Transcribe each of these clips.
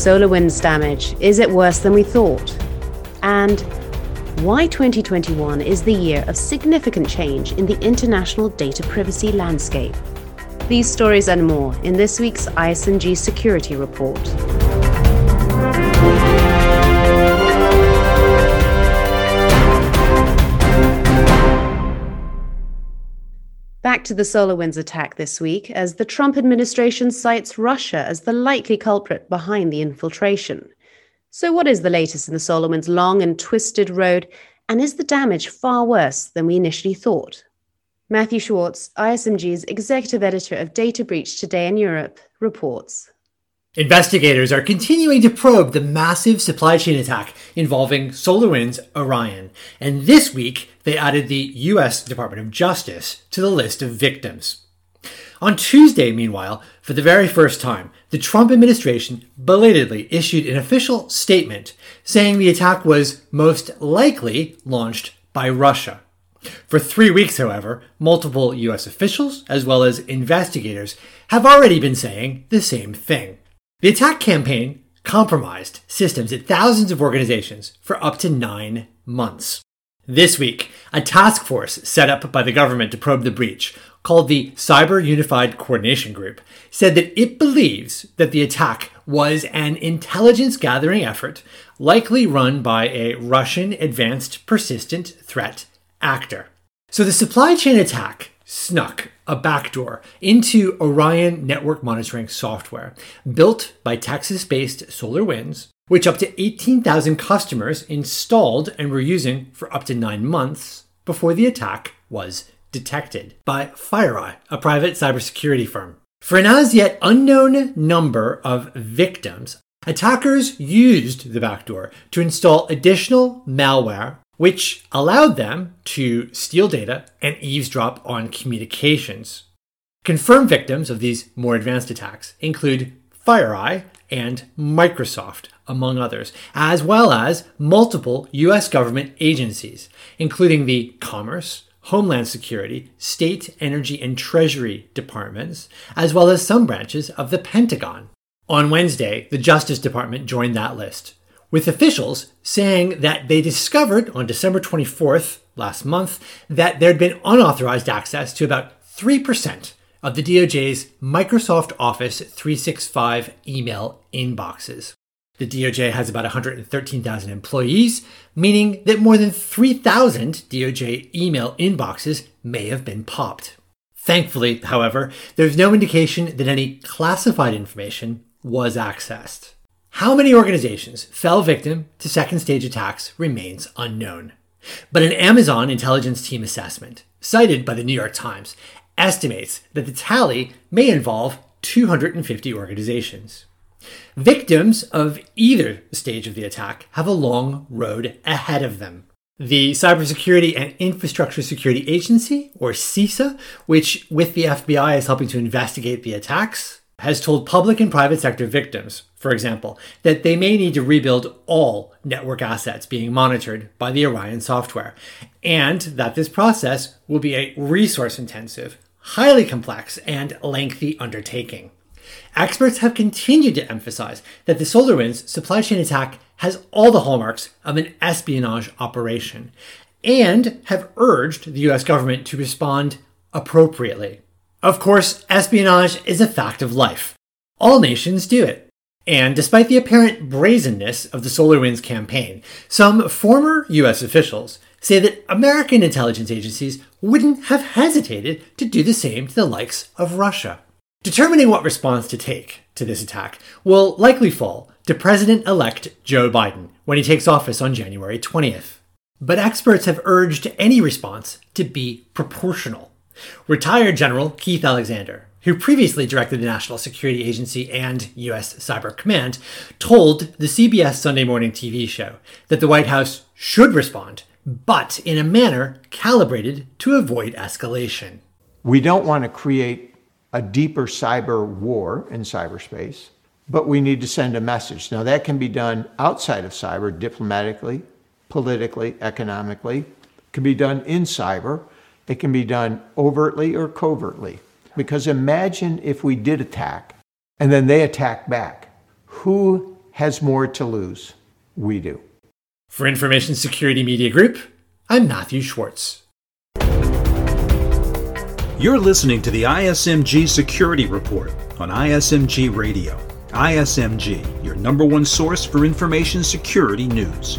SolarWinds damage, is it worse than we thought? And why 2021 is the year of significant change in the international data privacy landscape. These stories and more in this week's ISMG Security Report. Back to the SolarWinds attack this week, as the Trump administration cites Russia as the likely culprit behind the infiltration. So, what is the latest in the SolarWinds long and twisted road, and is the damage far worse than we initially thought? Matthew Schwartz, ISMG's executive editor of Data Breach Today in Europe, reports. Investigators are continuing to probe the massive supply chain attack involving SolarWinds Orion, and this week they added the US Department of Justice to the list of victims. On Tuesday, meanwhile, for the very first time, the Trump administration belatedly issued an official statement saying the attack was most likely launched by Russia. For three weeks, however, multiple US officials, as well as investigators, have already been saying the same thing. The attack campaign compromised systems at thousands of organizations for up to nine months. This week, a task force set up by the government to probe the breach, called the Cyber Unified Coordination Group, said that it believes that the attack was an intelligence gathering effort likely run by a Russian advanced persistent threat actor. So the supply chain attack snuck a backdoor into Orion network monitoring software built by Texas based SolarWinds, which up to 18,000 customers installed and were using for up to nine months before the attack was detected by FireEye, a private cybersecurity firm. For an as yet unknown number of victims, attackers used the backdoor to install additional malware which allowed them to steal data and eavesdrop on communications. Confirmed victims of these more advanced attacks include FireEye and Microsoft, among others, as well as multiple US government agencies, including the Commerce, Homeland Security, State, Energy, and Treasury departments, as well as some branches of the Pentagon. On Wednesday, the Justice Department joined that list, with officials saying that they discovered on December 24th, last month, that there'd been unauthorized access to about 3% of the DOJ's Microsoft Office 365 email inboxes. The DOJ has about 113,000 employees, meaning that more than 3,000 DOJ email inboxes may have been popped. Thankfully, however, there's no indication that any classified information was accessed. How many organizations fell victim to second stage attacks remains unknown. But an Amazon intelligence team assessment, cited by the New York Times, estimates that the tally may involve 250 organizations. Victims of either stage of the attack have a long road ahead of them. The Cybersecurity and Infrastructure Security Agency, or CISA, which with the FBI is helping to investigate the attacks, has told public and private sector victims, for example, that they may need to rebuild all network assets being monitored by the Orion software, and that this process will be a resource intensive, highly complex, and lengthy undertaking. Experts have continued to emphasize that the SolarWinds supply chain attack has all the hallmarks of an espionage operation, and have urged the US government to respond appropriately. Of course, espionage is a fact of life. All nations do it. And despite the apparent brazenness of the SolarWinds campaign, some former US officials say that American intelligence agencies wouldn't have hesitated to do the same to the likes of Russia. Determining what response to take to this attack will likely fall to President elect Joe Biden when he takes office on January 20th. But experts have urged any response to be proportional. Retired General Keith Alexander, who previously directed the National Security Agency and U.S. Cyber Command, told the CBS Sunday morning TV show that the White House should respond, but in a manner calibrated to avoid escalation. We don't want to create a deeper cyber war in cyberspace, but we need to send a message. Now, that can be done outside of cyber, diplomatically, politically, economically, it can be done in cyber it can be done overtly or covertly. Because imagine if we did attack and then they attack back. Who has more to lose. We do. For Information Security Media Group, I'm Matthew Schwartz. You're listening to the ISMG Security Report on ISMG Radio. ISMG, your number one source for information security news.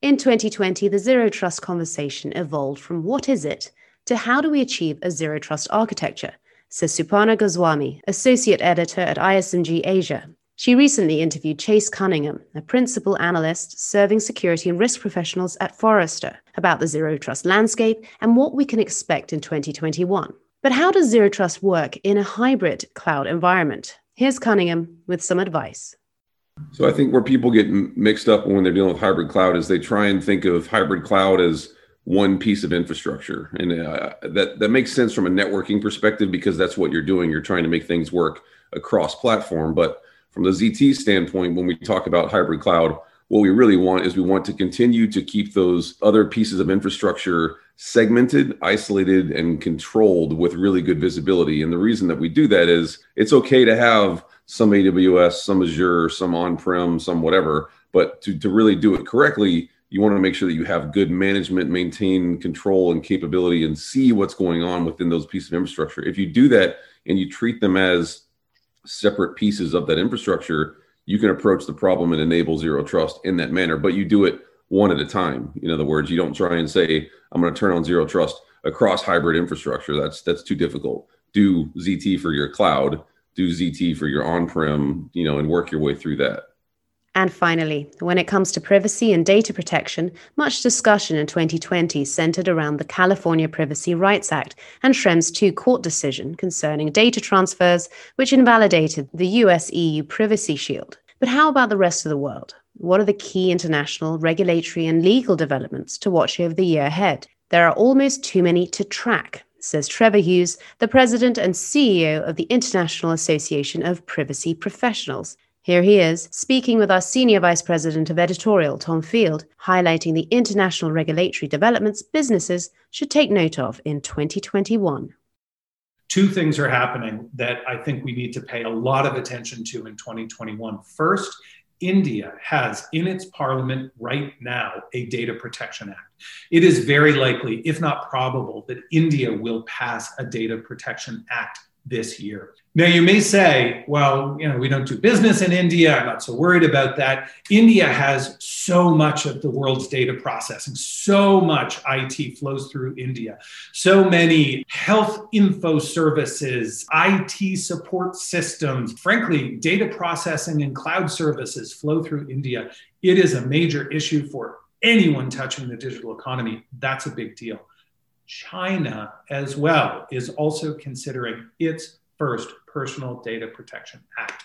In 2020, the Zero Trust conversation evolved from what is it to how do we achieve a Zero Trust architecture, says Suparna Goswami, Associate Editor at ISMG Asia. She recently interviewed Chase Cunningham, a principal analyst serving security and risk professionals at Forrester, about the zero trust landscape and what we can expect in 2021. But how does zero trust work in a hybrid cloud environment? Here's Cunningham with some advice. So I think where people get mixed up when they're dealing with hybrid cloud is they try and think of hybrid cloud as one piece of infrastructure, and uh, that that makes sense from a networking perspective because that's what you're doing. You're trying to make things work across platform, but from the ZT standpoint, when we talk about hybrid cloud, what we really want is we want to continue to keep those other pieces of infrastructure segmented, isolated, and controlled with really good visibility. And the reason that we do that is it's okay to have some AWS, some Azure, some on prem, some whatever, but to, to really do it correctly, you want to make sure that you have good management, maintain control and capability, and see what's going on within those pieces of infrastructure. If you do that and you treat them as separate pieces of that infrastructure, you can approach the problem and enable zero trust in that manner, but you do it one at a time. In other words, you don't try and say, I'm going to turn on zero trust across hybrid infrastructure. That's that's too difficult. Do ZT for your cloud, do ZT for your on-prem, you know, and work your way through that. And finally, when it comes to privacy and data protection, much discussion in 2020 centered around the California Privacy Rights Act and Schrems II court decision concerning data transfers, which invalidated the US EU Privacy Shield. But how about the rest of the world? What are the key international, regulatory, and legal developments to watch over the year ahead? There are almost too many to track, says Trevor Hughes, the president and CEO of the International Association of Privacy Professionals. Here he is, speaking with our Senior Vice President of Editorial, Tom Field, highlighting the international regulatory developments businesses should take note of in 2021. Two things are happening that I think we need to pay a lot of attention to in 2021. First, India has in its parliament right now a Data Protection Act. It is very likely, if not probable, that India will pass a Data Protection Act this year. Now, you may say, well, you know, we don't do business in India. I'm not so worried about that. India has so much of the world's data processing, so much IT flows through India, so many health info services, IT support systems, frankly, data processing and cloud services flow through India. It is a major issue for anyone touching the digital economy. That's a big deal. China, as well, is also considering its first Personal Data Protection Act.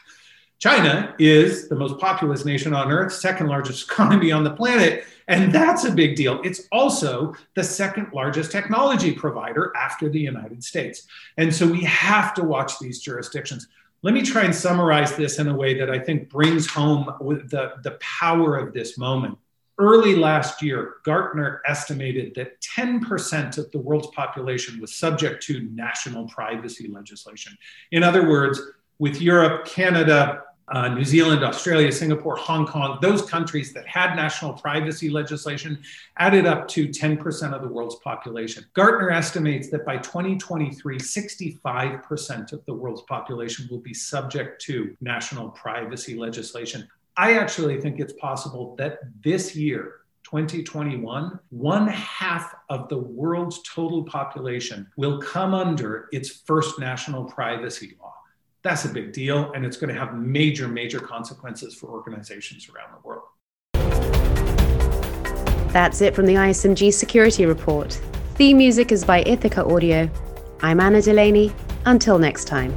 China is the most populous nation on earth, second largest economy on the planet, and that's a big deal. It's also the second largest technology provider after the United States. And so we have to watch these jurisdictions. Let me try and summarize this in a way that I think brings home the, the power of this moment. Early last year, Gartner estimated that 10% of the world's population was subject to national privacy legislation. In other words, with Europe, Canada, uh, New Zealand, Australia, Singapore, Hong Kong, those countries that had national privacy legislation added up to 10% of the world's population. Gartner estimates that by 2023, 65% of the world's population will be subject to national privacy legislation. I actually think it's possible that this year, 2021, one half of the world's total population will come under its first national privacy law. That's a big deal, and it's going to have major, major consequences for organizations around the world. That's it from the ISMG Security Report. Theme music is by Ithaca Audio. I'm Anna Delaney. Until next time.